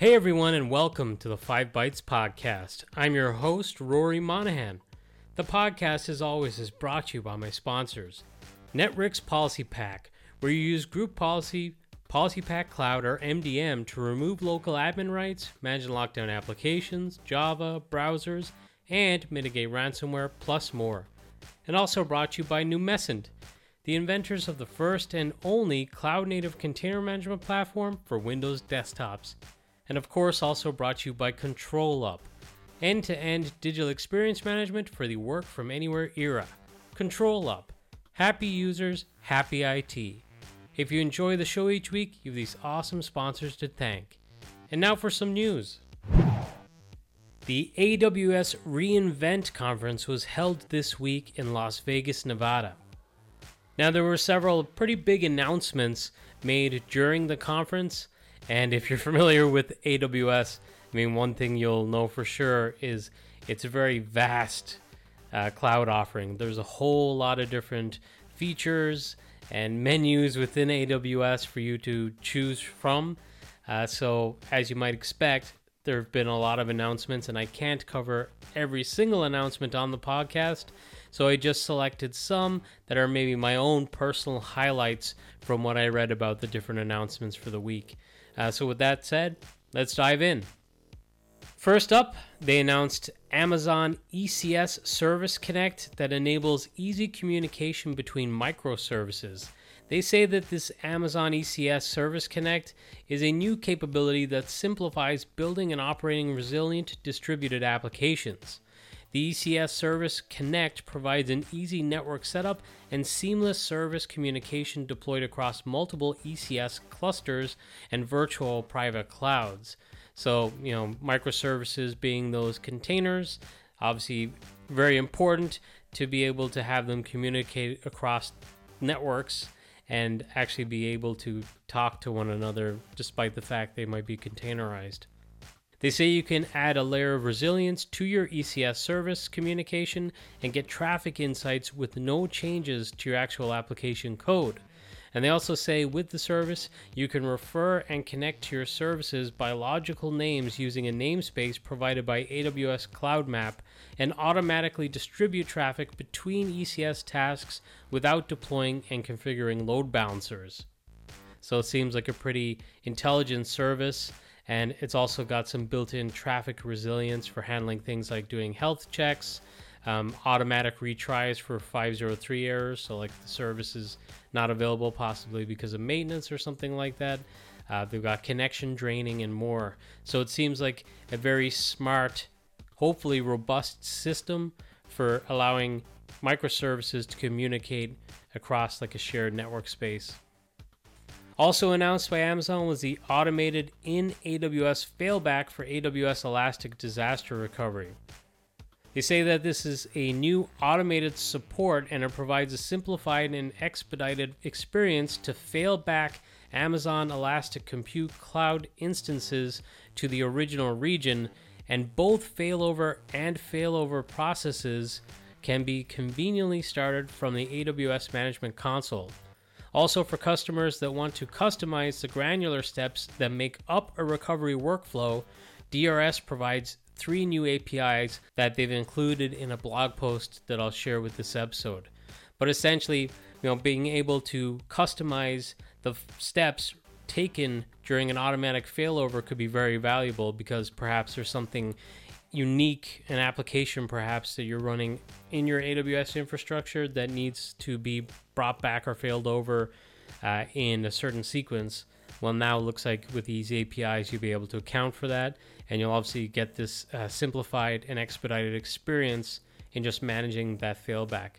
Hey everyone, and welcome to the Five Bytes Podcast. I'm your host, Rory Monaghan. The podcast, as always, is brought to you by my sponsors Netwrix Policy Pack, where you use Group Policy, PolicyPak Cloud, or MDM to remove local admin rights, manage and lock applications, Java, browsers, and mitigate ransomware, plus more. And also brought to you by Numecent, the inventors of the first and only cloud native container management platform for Windows desktops and of course also brought to you by ControlUp, end-to-end digital experience management for the work from anywhere era. ControlUp, happy users, happy IT. If you enjoy the show each week, you have these awesome sponsors to thank. And now for some news. The AWS reInvent conference was held this week in Las Vegas, Nevada. Now, there were several pretty big announcements made during the conference, and if you're familiar with AWS, I mean, one thing you'll know for sure is it's a very vast uh, cloud offering. There's a whole lot of different features and menus within AWS for you to choose from. Uh, so, as you might expect, there have been a lot of announcements, and I can't cover every single announcement on the podcast. So, I just selected some that are maybe my own personal highlights from what I read about the different announcements for the week. Uh, so, with that said, let's dive in. First up, they announced Amazon ECS Service Connect that enables easy communication between microservices. They say that this Amazon ECS Service Connect is a new capability that simplifies building and operating resilient distributed applications. The ECS Service Connect provides an easy network setup and seamless service communication deployed across multiple ECS clusters and virtual private clouds. So, you know, microservices being those containers, obviously very important to be able to have them communicate across networks and actually be able to talk to one another despite the fact they might be containerized. They say you can add a layer of resilience to your ECS service communication and get traffic insights with no changes to your actual application code. And they also say with the service, you can refer and connect to your services by logical names using a namespace provided by AWS Cloud Map and automatically distribute traffic between ECS tasks without deploying and configuring load balancers. So it seems like a pretty intelligent service and it's also got some built-in traffic resilience for handling things like doing health checks um, automatic retries for 503 errors so like the service is not available possibly because of maintenance or something like that. Uh, they've got connection draining and more. So it seems like a very smart hopefully robust system for allowing microservices to communicate across like a shared network space. Also announced by Amazon was the automated in AWS failback for AWS Elastic Disaster Recovery. They say that this is a new automated support and it provides a simplified and expedited experience to fail back Amazon Elastic Compute Cloud instances to the original region, and both failover and failover processes can be conveniently started from the AWS Management Console. Also, for customers that want to customize the granular steps that make up a recovery workflow, DRS provides three new APIs that they've included in a blog post that I'll share with this episode. But essentially, you know, being able to customize the steps taken during an automatic failover could be very valuable because perhaps there's something unique an application perhaps that you're running in your AWS infrastructure that needs to be brought back or failed over uh, in a certain sequence. Well, now it looks like with these APIs, you'll be able to account for that, and you'll obviously get this uh, simplified and expedited experience in just managing that failback.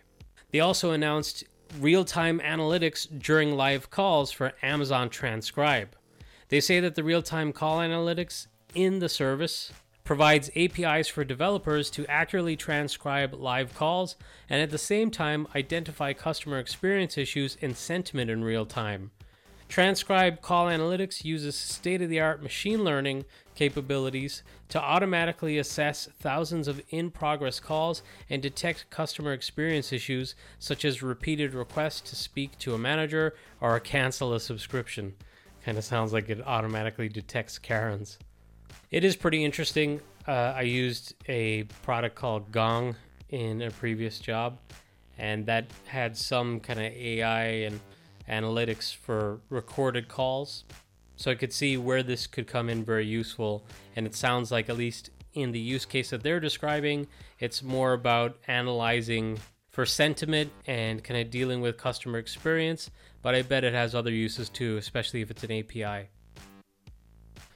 They also announced real time analytics during live calls for Amazon Transcribe. They say that the real time call analytics in the service provides APIs for developers to accurately transcribe live calls and at the same time identify customer experience issues and sentiment in real time. Transcribe Call Analytics uses state of the art machine learning capabilities to automatically assess thousands of in progress calls and detect customer experience issues such as repeated requests to speak to a manager or cancel a subscription. Kind of sounds like it automatically detects Karens. It is pretty interesting. Uh, I used a product called Gong in a previous job, and that had some kind of AI and analytics for recorded calls. So I could see where this could come in very useful. And it sounds like, at least in the use case that they're describing, it's more about analyzing for sentiment and kind of dealing with customer experience. But I bet it has other uses too, especially if it's an API.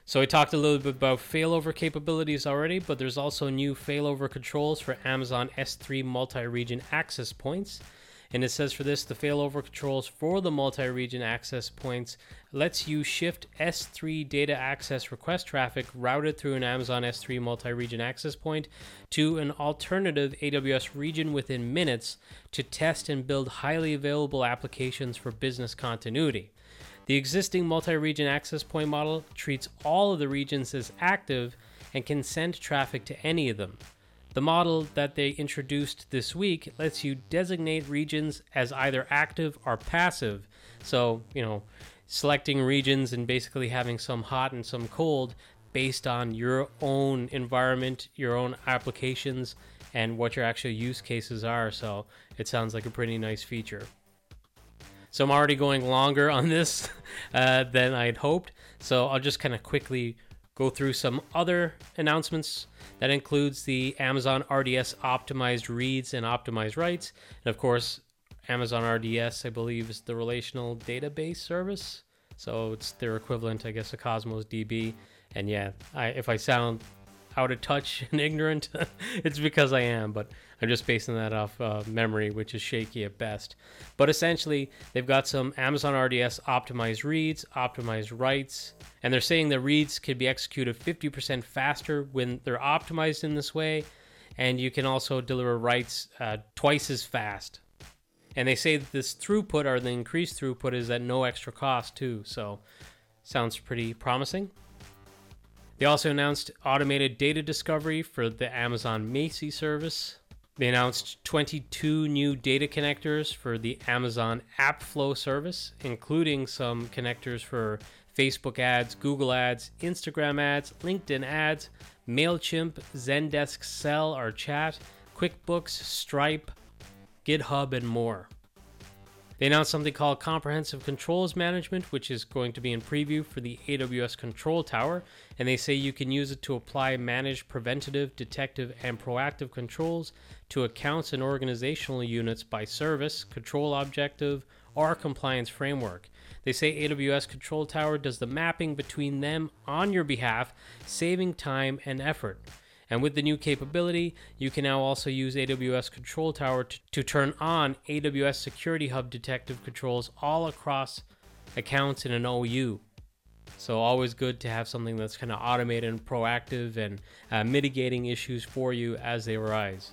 So I talked a little bit about failover capabilities already, but there's also new failover controls for Amazon S3 multi-region access points. And it says for this, the failover controls for the multi-region access points lets you shift S3 data access request traffic routed through an Amazon S3 multi-region access point to an alternative AWS region within minutes to test and build highly available applications for business continuity. The existing multi-region access point model treats all of the regions as active and can send traffic to any of them. The model that they introduced this week lets you designate regions as either active or passive. So, you know, selecting regions and basically having some hot and some cold based on your own environment, your own applications, and what your actual use cases are. So, it sounds like a pretty nice feature. So, I'm already going longer on this uh, than I'd hoped. So, I'll just kind of quickly go through some other announcements that includes the Amazon RDS optimized reads and optimized writes. And of course, Amazon RDS, I believe, is the relational database service. So it's their equivalent, I guess, to Cosmos DB. And yeah, I, if I sound out of touch and ignorant, it's because I am. But I'm just basing that off uh, memory, which is shaky at best. But essentially, they've got some Amazon RDS optimized reads, optimized writes, and they're saying the reads could be executed 50% faster when they're optimized in this way, and you can also deliver writes uh, twice as fast. And they say that this throughput or the increased throughput is at no extra cost too. So, sounds pretty promising. They also announced automated data discovery for the Amazon Macie service. They announced 22 new data connectors for the Amazon AppFlow service, including some connectors for Facebook ads, Google ads, Instagram ads, LinkedIn ads, MailChimp, Zendesk Sell or Chat, QuickBooks, Stripe, GitHub, and more. They announced something called Comprehensive Controls Management, which is going to be in preview for the AWS Control Tower. And they say you can use it to apply managed preventative, detective, and proactive controls to accounts and organizational units by service, control objective, or compliance framework. They say AWS Control Tower does the mapping between them on your behalf, saving time and effort. And with the new capability, you can now also use AWS Control Tower to, to turn on AWS Security Hub detective controls all across accounts in an OU. So, always good to have something that's kind of automated and proactive and uh, mitigating issues for you as they arise.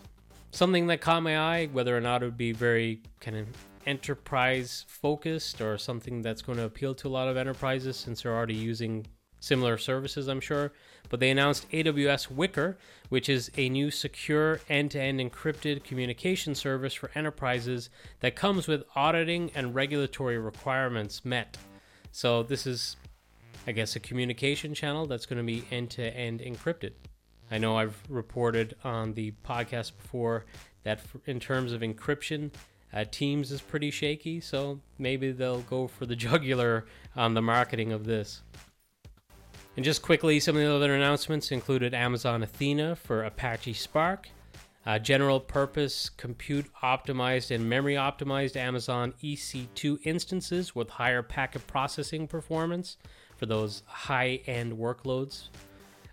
Something that caught my eye, whether or not it would be very kind of enterprise focused or something that's going to appeal to a lot of enterprises since they're already using similar services, I'm sure. But they announced AWS Wickr, which is a new secure end to end encrypted communication service for enterprises that comes with auditing and regulatory requirements met. So, this is, I guess, a communication channel that's going to be end to end encrypted. I know I've reported on the podcast before that in terms of encryption, uh, Teams is pretty shaky, so maybe they'll go for the jugular on the marketing of this. And just quickly, some of the other announcements included Amazon Athena for Apache Spark, uh, general purpose compute optimized and memory optimized Amazon EC2 instances with higher packet processing performance for those high end workloads.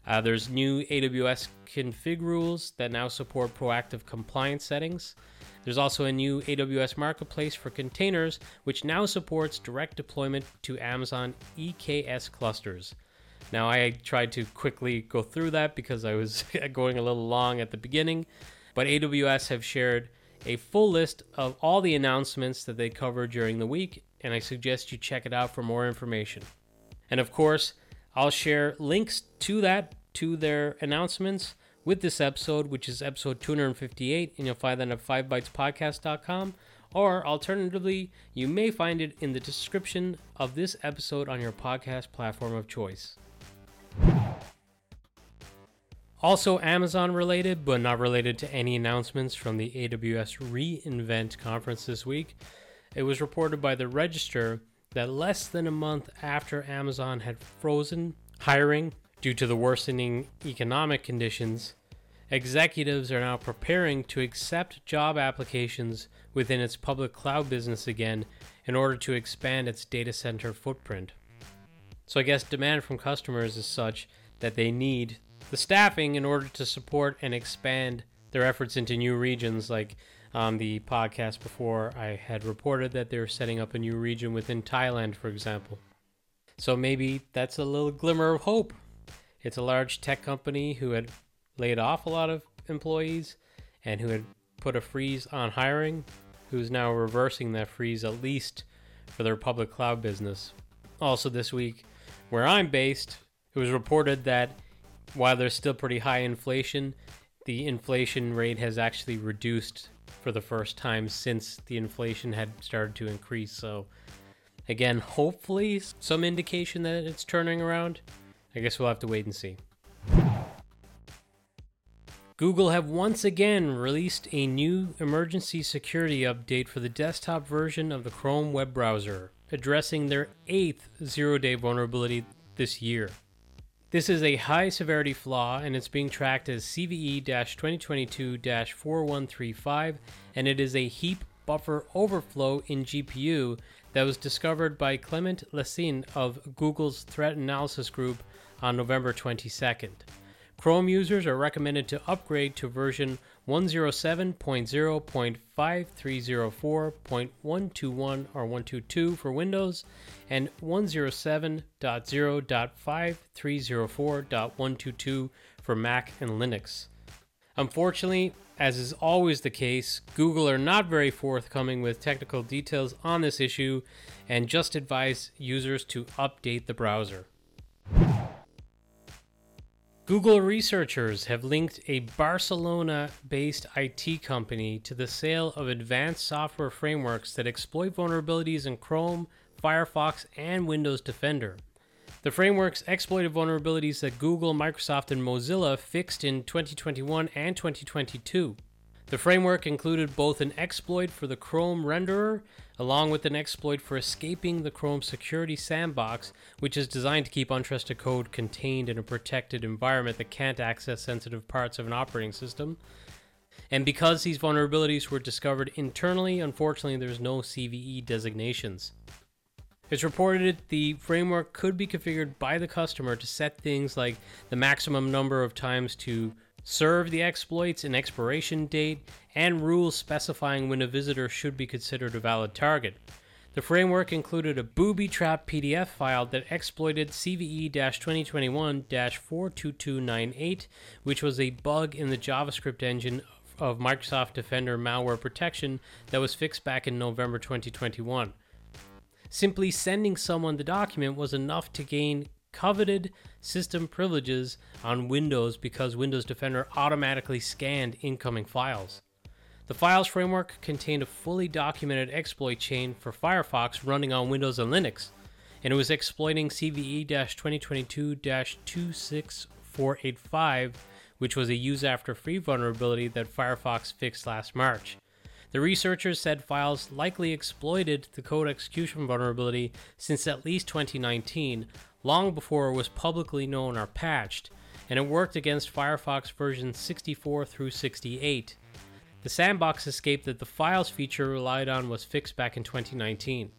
Uh, there's new AWS config rules that now support proactive compliance settings. There's also a new AWS Marketplace for containers, which now supports direct deployment to Amazon EKS clusters. Now, I tried to quickly go through that because I was going a little long at the beginning, but AWS have shared a full list of all the announcements that they covered during the week and I suggest you check it out for more information. And of course, I'll share links to that, to their announcements with this episode, which is episode 258, and you'll find that at 5bytespodcast.com. Or alternatively, you may find it in the description of this episode on your podcast platform of choice. Also, Amazon related, but not related to any announcements from the AWS reInvent conference this week. It was reported by the Register that less than a month after Amazon had frozen hiring due to the worsening economic conditions, executives are now preparing to accept job applications within its public cloud business again in order to expand its data center footprint. So, I guess demand from customers is such that they need the staffing in order to support and expand their efforts into new regions. Like on the podcast before, I had reported that they're setting up a new region within Thailand, for example. So maybe that's a little glimmer of hope. It's a large tech company who had laid off a lot of employees and who had put a freeze on hiring, who's now reversing that freeze at least for their public cloud business. Also, this week, where I'm based, it was reported that while there's still pretty high inflation, the inflation rate has actually reduced for the first time since the inflation had started to increase. So, again, hopefully, some indication that it's turning around. I guess we'll have to wait and see. Google have once again released a new emergency security update for the desktop version of the Chrome web browser, addressing their eighth zero day vulnerability this year. This is a high severity flaw and it's being tracked as CVE 2022 4135, and it is a heap buffer overflow in GPU that was discovered by Clement Lecigne of Google's Threat Analysis Group on November 22nd. Chrome users are recommended to upgrade to version 107.0.5304.121 or 122 for Windows and 107.0.5304.122 for Mac and Linux. Unfortunately, as is always the case, Google are not very forthcoming with technical details on this issue and just advise users to update the browser. Google researchers have linked a Barcelona based IT company to the sale of advanced software frameworks that exploit vulnerabilities in Chrome, Firefox, and Windows Defender. The frameworks exploited vulnerabilities that Google, Microsoft, and Mozilla fixed in 2021 and 2022. The framework included both an exploit for the Chrome renderer along with an exploit for escaping the Chrome security sandbox, which is designed to keep untrusted code contained in a protected environment that can't access sensitive parts of an operating system. And because these vulnerabilities were discovered internally, unfortunately, there's no CVE designations. It's reported the framework could be configured by the customer to set things like the maximum number of times to serve the exploits, an expiration date, and rules specifying when a visitor should be considered a valid target. The framework included a booby trap PDF file that exploited CVE 2021 42298, which was a bug in the JavaScript engine of Microsoft Defender malware protection that was fixed back in November 2021. Simply sending someone the document was enough to gain coveted system privileges on Windows because Windows Defender automatically scanned incoming files. The files framework contained a fully documented exploit chain for Firefox running on Windows and Linux, and it was exploiting CVE 2022 26485, which was a use after free vulnerability that Firefox fixed last March. The researchers said files likely exploited the code execution vulnerability since at least 2019, long before it was publicly known or patched, and it worked against Firefox versions 64 through 68. The sandbox escape that the files feature relied on was fixed back in 2019.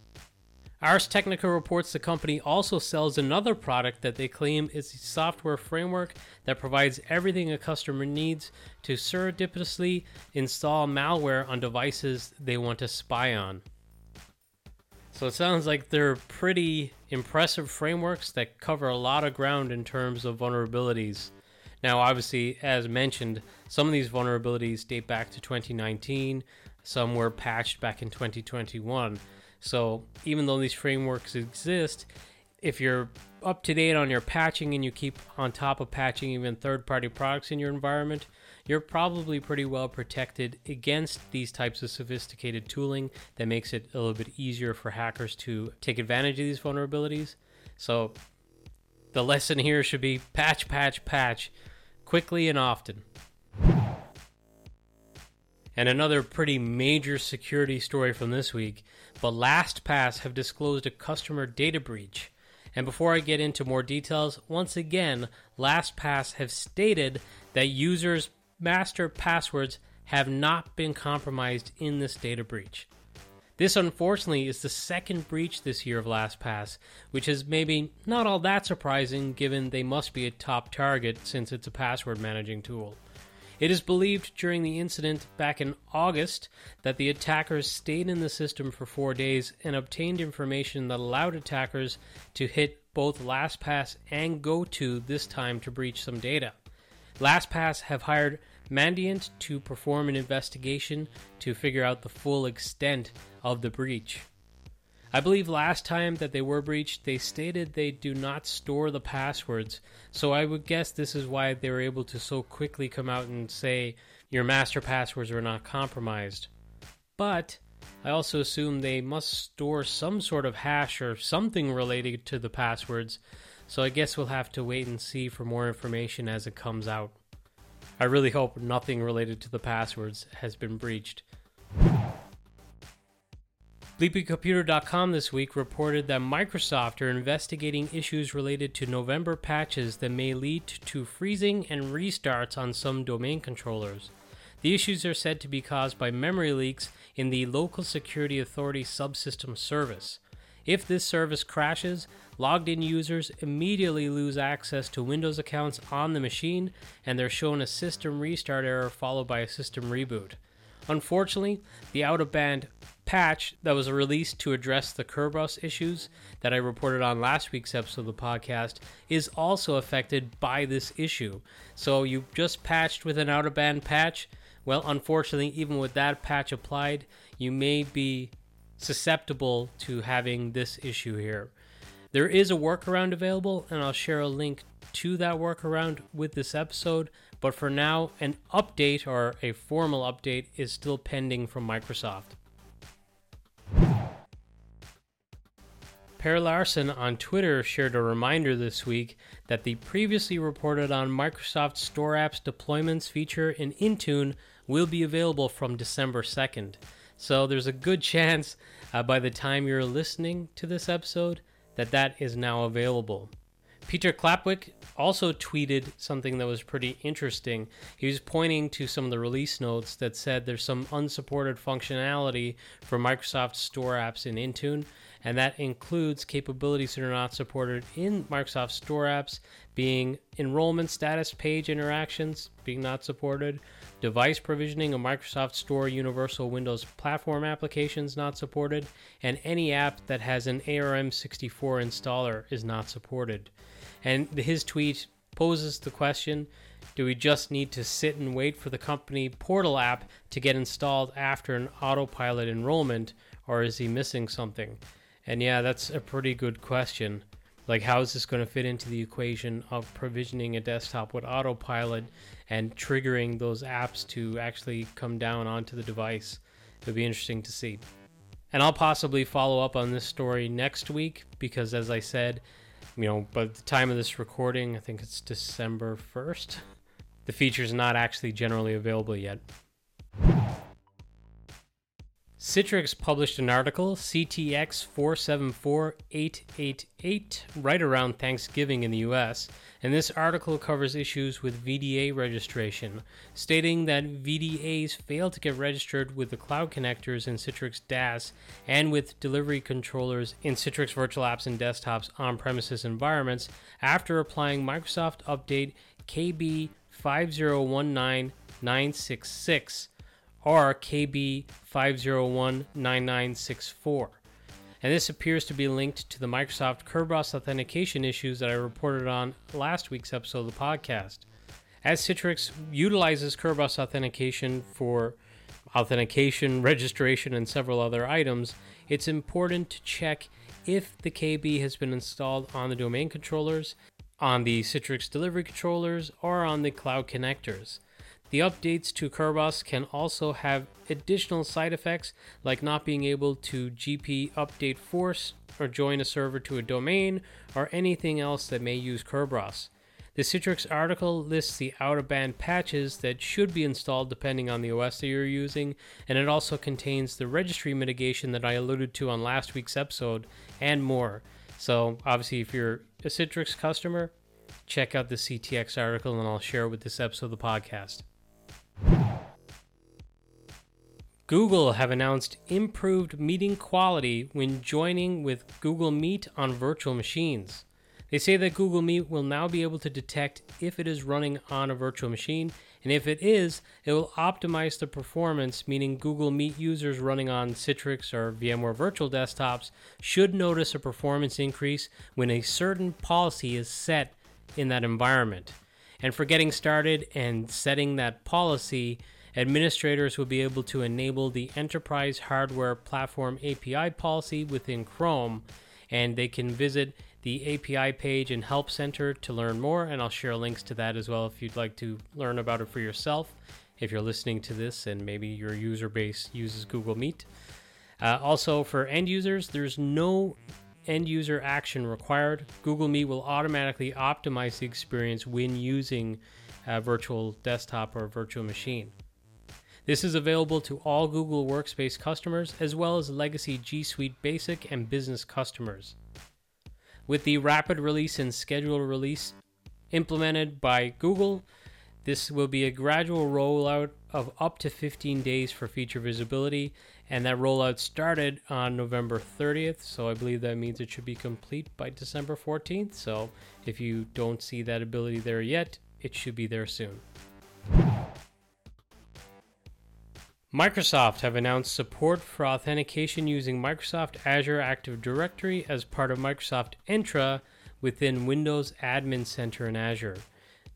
Ars Technica reports the company also sells another product that they claim is a software framework that provides everything a customer needs to surreptitiously install malware on devices they want to spy on. So it sounds like they're pretty impressive frameworks that cover a lot of ground in terms of vulnerabilities. Now, obviously, as mentioned, some of these vulnerabilities date back to 2019, some were patched back in 2021. So even though these frameworks exist, if you're up to date on your patching and you keep on top of patching even third party products in your environment, you're probably pretty well protected against these types of sophisticated tooling that makes it a little bit easier for hackers to take advantage of these vulnerabilities. So the lesson here should be patch, patch, patch quickly and often. And another pretty major security story from this week, but LastPass have disclosed a customer data breach. And before I get into more details, once again, LastPass have stated that users' master passwords have not been compromised in this data breach. This, unfortunately, is the second breach this year of LastPass, which is maybe not all that surprising given they must be a top target since it's a password managing tool. It is believed during the incident back in August that the attackers stayed in the system for four days and obtained information that allowed attackers to hit both LastPass and GoTo this time to breach some data. LastPass have hired Mandiant to perform an investigation to figure out the full extent of the breach. I believe last time that they were breached, they stated they do not store the passwords. So I would guess this is why they were able to so quickly come out and say your master passwords were not compromised. But I also assume they must store some sort of hash or something related to the passwords. So I guess we'll have to wait and see for more information as it comes out. I really hope nothing related to the passwords has been breached. BleepingComputer.com this week reported that Microsoft are investigating issues related to November patches that may lead to freezing and restarts on some domain controllers. The issues are said to be caused by memory leaks in the Local Security Authority subsystem service. If this service crashes, logged in users immediately lose access to Windows accounts on the machine and they're shown a system restart error followed by a system reboot. Unfortunately, the out of band patch that was released to address the Kerberos issues that I reported on last week's episode of the podcast is also affected by this issue. So you just patched with an out of band patch. Well, unfortunately, even with that patch applied, you may be susceptible to having this issue here. There is a workaround available, and I'll share a link to that workaround with this episode. But for now, an update or a formal update is still pending from Microsoft. Per Larsen on Twitter shared a reminder this week that the previously reported on Microsoft Store Apps deployments feature in Intune will be available from December 2nd. So there's a good chance uh, by the time you're listening to this episode that that is now available. Peter Klapwijk also tweeted something that was pretty interesting. He was pointing to some of the release notes that said there's some unsupported functionality for Microsoft Store apps in Intune and that includes capabilities that are not supported in Microsoft Store apps, being enrollment status page interactions being not supported, device provisioning of Microsoft Store Universal Windows Platform applications not supported, and any app that has an ARM64 installer is not supported. And his tweet poses the question do we just need to sit and wait for the company portal app to get installed after an autopilot enrollment, or is he missing something? And yeah, that's a pretty good question. Like, how is this going to fit into the equation of provisioning a desktop with autopilot and triggering those apps to actually come down onto the device? It would be interesting to see. And I'll possibly follow up on this story next week because, as I said, you know, by the time of this recording, I think it's December 1st, the feature is not actually generally available yet. Citrix published an article, CTX 474888, right around Thanksgiving in the US, and this article covers issues with VDA registration, stating that VDAs fail to get registered with the cloud connectors in Citrix DaaS and with delivery controllers in Citrix virtual apps and desktops on premises environments after applying Microsoft Update KB 5019966 RKB5019964. And this appears to be linked to the Microsoft Kerberos authentication issues that I reported on last week's episode of the podcast. As Citrix utilizes Kerberos authentication for authentication, registration, and several other items, it's important to check if the KB has been installed on the domain controllers, on the Citrix delivery controllers, or on the cloud connectors. The updates to Kerberos can also have additional side effects like not being able to GP update force or join a server to a domain or anything else that may use Kerberos. The Citrix article lists the out of band patches that should be installed depending on the OS that you're using, and it also contains the registry mitigation that I alluded to on last week's episode and more. So, obviously, if you're a Citrix customer, check out the CTX article and I'll share it with this episode of the podcast. Google have announced improved meeting quality when joining with Google Meet on virtual machines. They say that Google Meet will now be able to detect if it is running on a virtual machine, and if it is, it will optimize the performance, meaning Google Meet users running on Citrix or VMware virtual desktops should notice a performance increase when a certain policy is set in that environment. And for getting started and setting that policy, administrators will be able to enable the Enterprise Hardware Platform API policy within Chrome, and they can visit the API page in Help Center to learn more, and I'll share links to that as well if you'd like to learn about it for yourself. If you're listening to this and maybe your user base uses Google Meet. Uh, also, for end users, there's no end user action required. Google Meet will automatically optimize the experience when using a virtual desktop or virtual machine. This is available to all Google Workspace customers as well as legacy G Suite Basic and Business customers. With the rapid release and scheduled release implemented by Google, this will be a gradual rollout of up to 15 days for feature visibility, and that rollout started on November 30th, so I believe that means it should be complete by December 14th. So if you don't see that ability there yet, it should be there soon. Microsoft have announced support for authentication using Microsoft Azure Active Directory as part of Microsoft Entra within Windows Admin Center in Azure.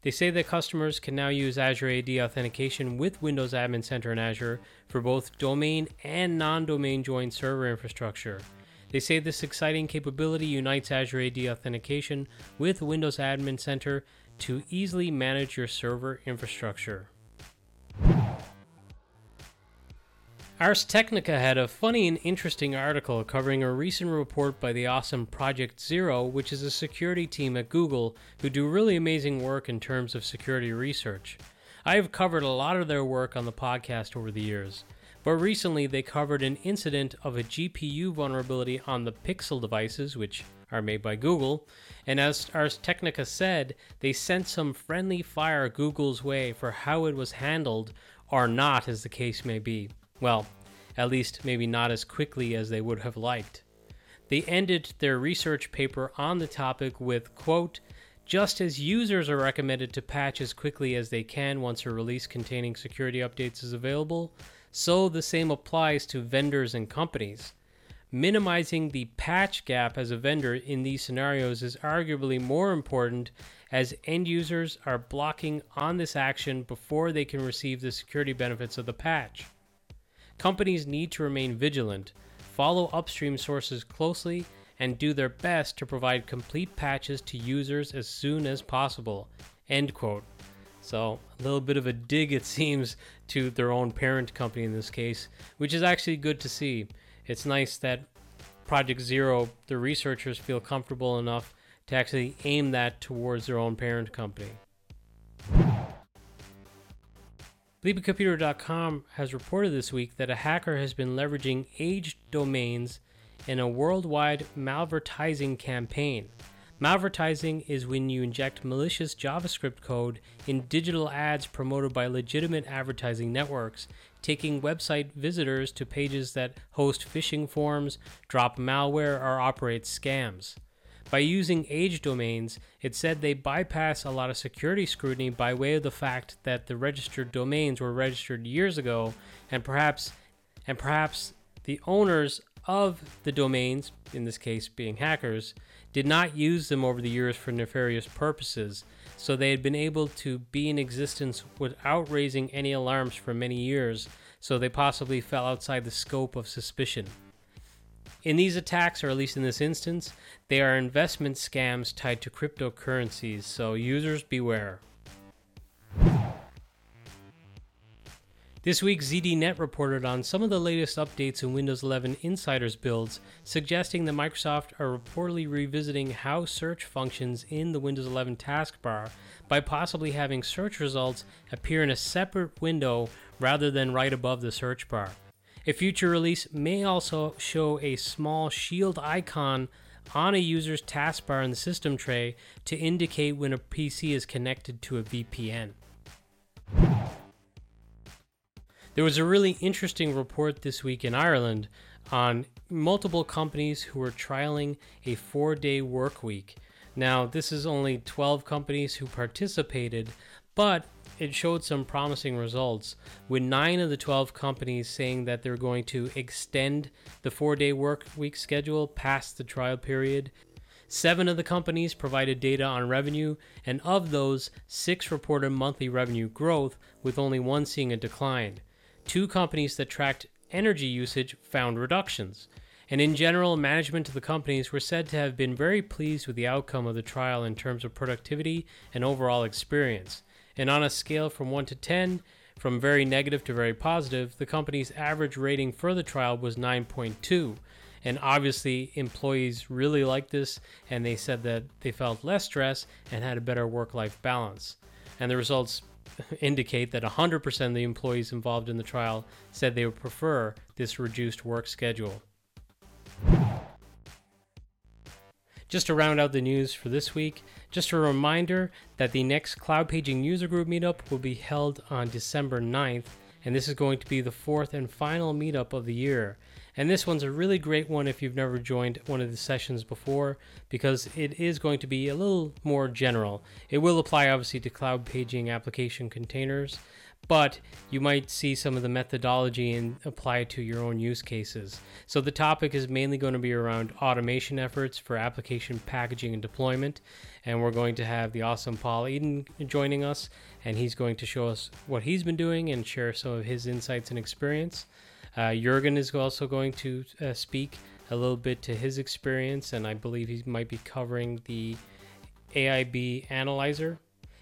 They say that customers can now use Azure AD authentication with Windows Admin Center in Azure for both domain and non domain joined server infrastructure. They say this exciting capability unites Azure AD authentication with Windows Admin Center to easily manage your server infrastructure. Ars Technica had a funny and interesting article covering a recent report by the awesome Project Zero, which is a security team at Google who do really amazing work in terms of security research. I have covered a lot of their work on the podcast over the years, but recently they covered an incident of a GPU vulnerability on the Pixel devices, which are made by Google, and as Ars Technica said, they sent some friendly fire Google's way for how it was handled, or not, as the case may be. Well, at least maybe not as quickly as they would have liked. They ended their research paper on the topic with, quote, just as users are recommended to patch as quickly as they can once a release containing security updates is available, so the same applies to vendors and companies. Minimizing the patch gap as a vendor in these scenarios is arguably more important as end users are blocking on this action before they can receive the security benefits of the patch. Companies need to remain vigilant, follow upstream sources closely, and do their best to provide complete patches to users as soon as possible. End quote. So, a little bit of a dig, it seems, to their own parent company in this case, which is actually good to see. It's nice that Project Zero, the researchers, feel comfortable enough to actually aim that towards their own parent company. BleepingComputer.com has reported this week that a hacker has been leveraging aged domains in a worldwide malvertising campaign. Malvertising is when you inject malicious JavaScript code in digital ads promoted by legitimate advertising networks, taking website visitors to pages that host phishing forms, drop malware, or operate scams. By using age domains, it said they bypass a lot of security scrutiny by way of the fact that the registered domains were registered years ago and perhaps and perhaps the owners of the domains, in this case being hackers, did not use them over the years for nefarious purposes, so they had been able to be in existence without raising any alarms for many years, so they possibly fell outside the scope of suspicion. In these attacks, or at least in this instance, they are investment scams tied to cryptocurrencies, so users beware. This week, ZDNet reported on some of the latest updates in Windows 11 Insiders builds, suggesting that Microsoft are reportedly revisiting how search functions in the Windows 11 taskbar by possibly having search results appear in a separate window rather than right above the search bar. A future release may also show a small shield icon on a user's taskbar in the system tray to indicate when a PC is connected to a VPN. There was a really interesting report this week in Ireland on multiple companies who were trialing a four day work week. Now, this is only 12 companies who participated, but it showed some promising results, with nine of the 12 companies saying that they're going to extend the four day work week schedule past the trial period. Seven of the companies provided data on revenue, and of those, six reported monthly revenue growth, with only one seeing a decline. Two companies that tracked energy usage found reductions. And in general, management of the companies were said to have been very pleased with the outcome of the trial in terms of productivity and overall experience. And on a scale from 1 to 10, from very negative to very positive, the company's average rating for the trial was 9.2. And obviously, employees really liked this, and they said that they felt less stress and had a better work life balance. And the results indicate that 100% of the employees involved in the trial said they would prefer this reduced work schedule. Just to round out the news for this week, just a reminder that the next Cloud Paging User Group meetup will be held on December 9th, and this is going to be the fourth and final meetup of the year. And this one's a really great one if you've never joined one of the sessions before, because it is going to be a little more general. It will apply obviously to cloud paging application containers, but you might see some of the methodology and apply it to your own use cases. So the topic is mainly going to be around automation efforts for application packaging and deployment. And we're going to have the awesome Paul Eden joining us, and he's going to show us what he's been doing and share some of his insights and experience. Uh, Jurgen is also going to uh, speak a little bit to his experience, and I believe he might be covering the AIB analyzer.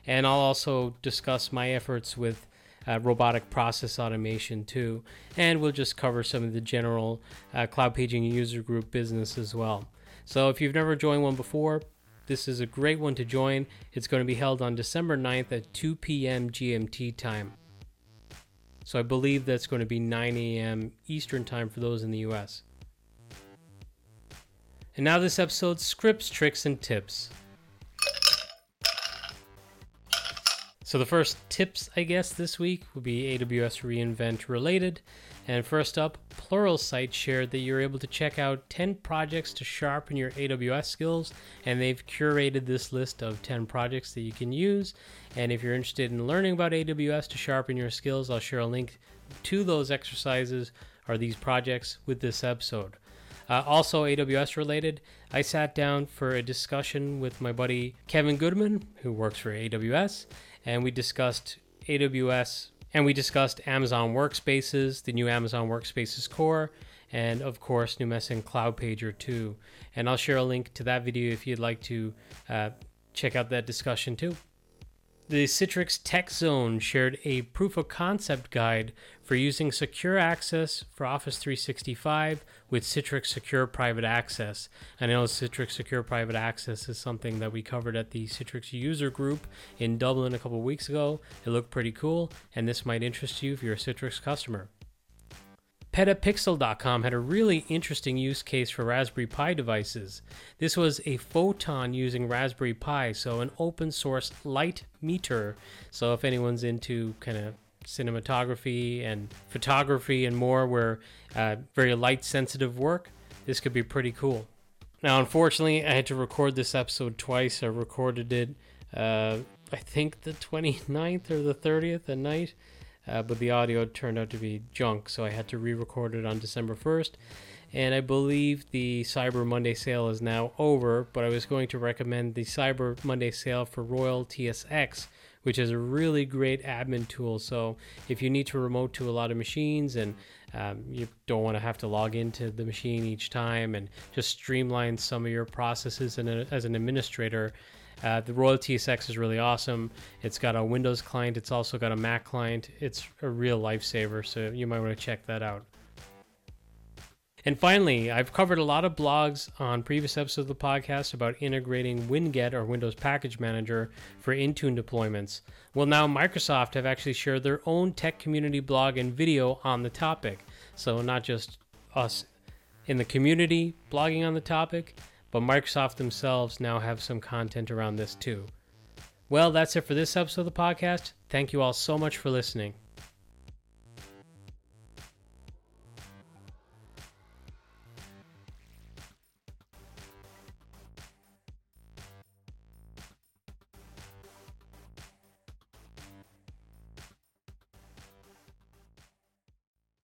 And I'll also discuss my efforts with uh, robotic process automation too. And we'll just cover some of the general uh, cloud paging user group business as well. So if you've never joined one before, this is a great one to join. It's going to be held on December 9th at 2 p.m. GMT time. So I believe that's going to be 9 a.m. Eastern Time for those in the US. And now this episode's scripts, tricks, and tips. So the first tips, I guess, this week will be AWS reInvent related. And first up, Pluralsight shared that you're able to check out 10 projects to sharpen your AWS skills, and they've curated this list of 10 projects that you can use. And if you're interested in learning about AWS to sharpen your skills, I'll share a link to those exercises or these projects with this episode. Uh, also, AWS related, I sat down for a discussion with my buddy Kevin Goodman, who works for AWS, and we discussed AWS and we discussed Amazon Workspaces, the new Amazon Workspaces core, and of course, new Numecent Cloud Pager 2. And I'll share a link to that video if you'd like to uh, check out that discussion too. The Citrix Tech Zone shared a proof of concept guide for using secure access for Office 365 with Citrix Secure Private Access. I know Citrix Secure Private Access is something that we covered at the Citrix user group in Dublin a couple weeks ago. It looked pretty cool, and this might interest you if you're a Citrix customer. Petapixel.com had a really interesting use case for Raspberry Pi devices. This was a photon using Raspberry Pi, so an open source light meter. So if anyone's into kind of cinematography and photography and more, where uh, very light sensitive work, this could be pretty cool. Now, unfortunately, I had to record this episode twice. I recorded it, uh, I think, the 29th or the 30th at night uh, but the audio turned out to be junk, so I had to re record it on December 1st. And I believe the Cyber Monday sale is now over, but I was going to recommend the Cyber Monday sale for Royal TSX, which is a really great admin tool. So if you need to remote to a lot of machines and um, you don't want to have to log into the machine each time and just streamline some of your processes as an administrator, uh, the Royal TSX is really awesome. It's got a Windows client. It's also got a Mac client. It's a real lifesaver. So you might want to check that out. And finally, I've covered a lot of blogs on previous episodes of the podcast about integrating Winget or Windows Package Manager for Intune deployments. Well, now Microsoft have actually shared their own tech community blog and video on the topic. So, not just us in the community blogging on the topic, but Microsoft themselves now have some content around this too. Well, that's it for this episode of the podcast. Thank you all so much for listening.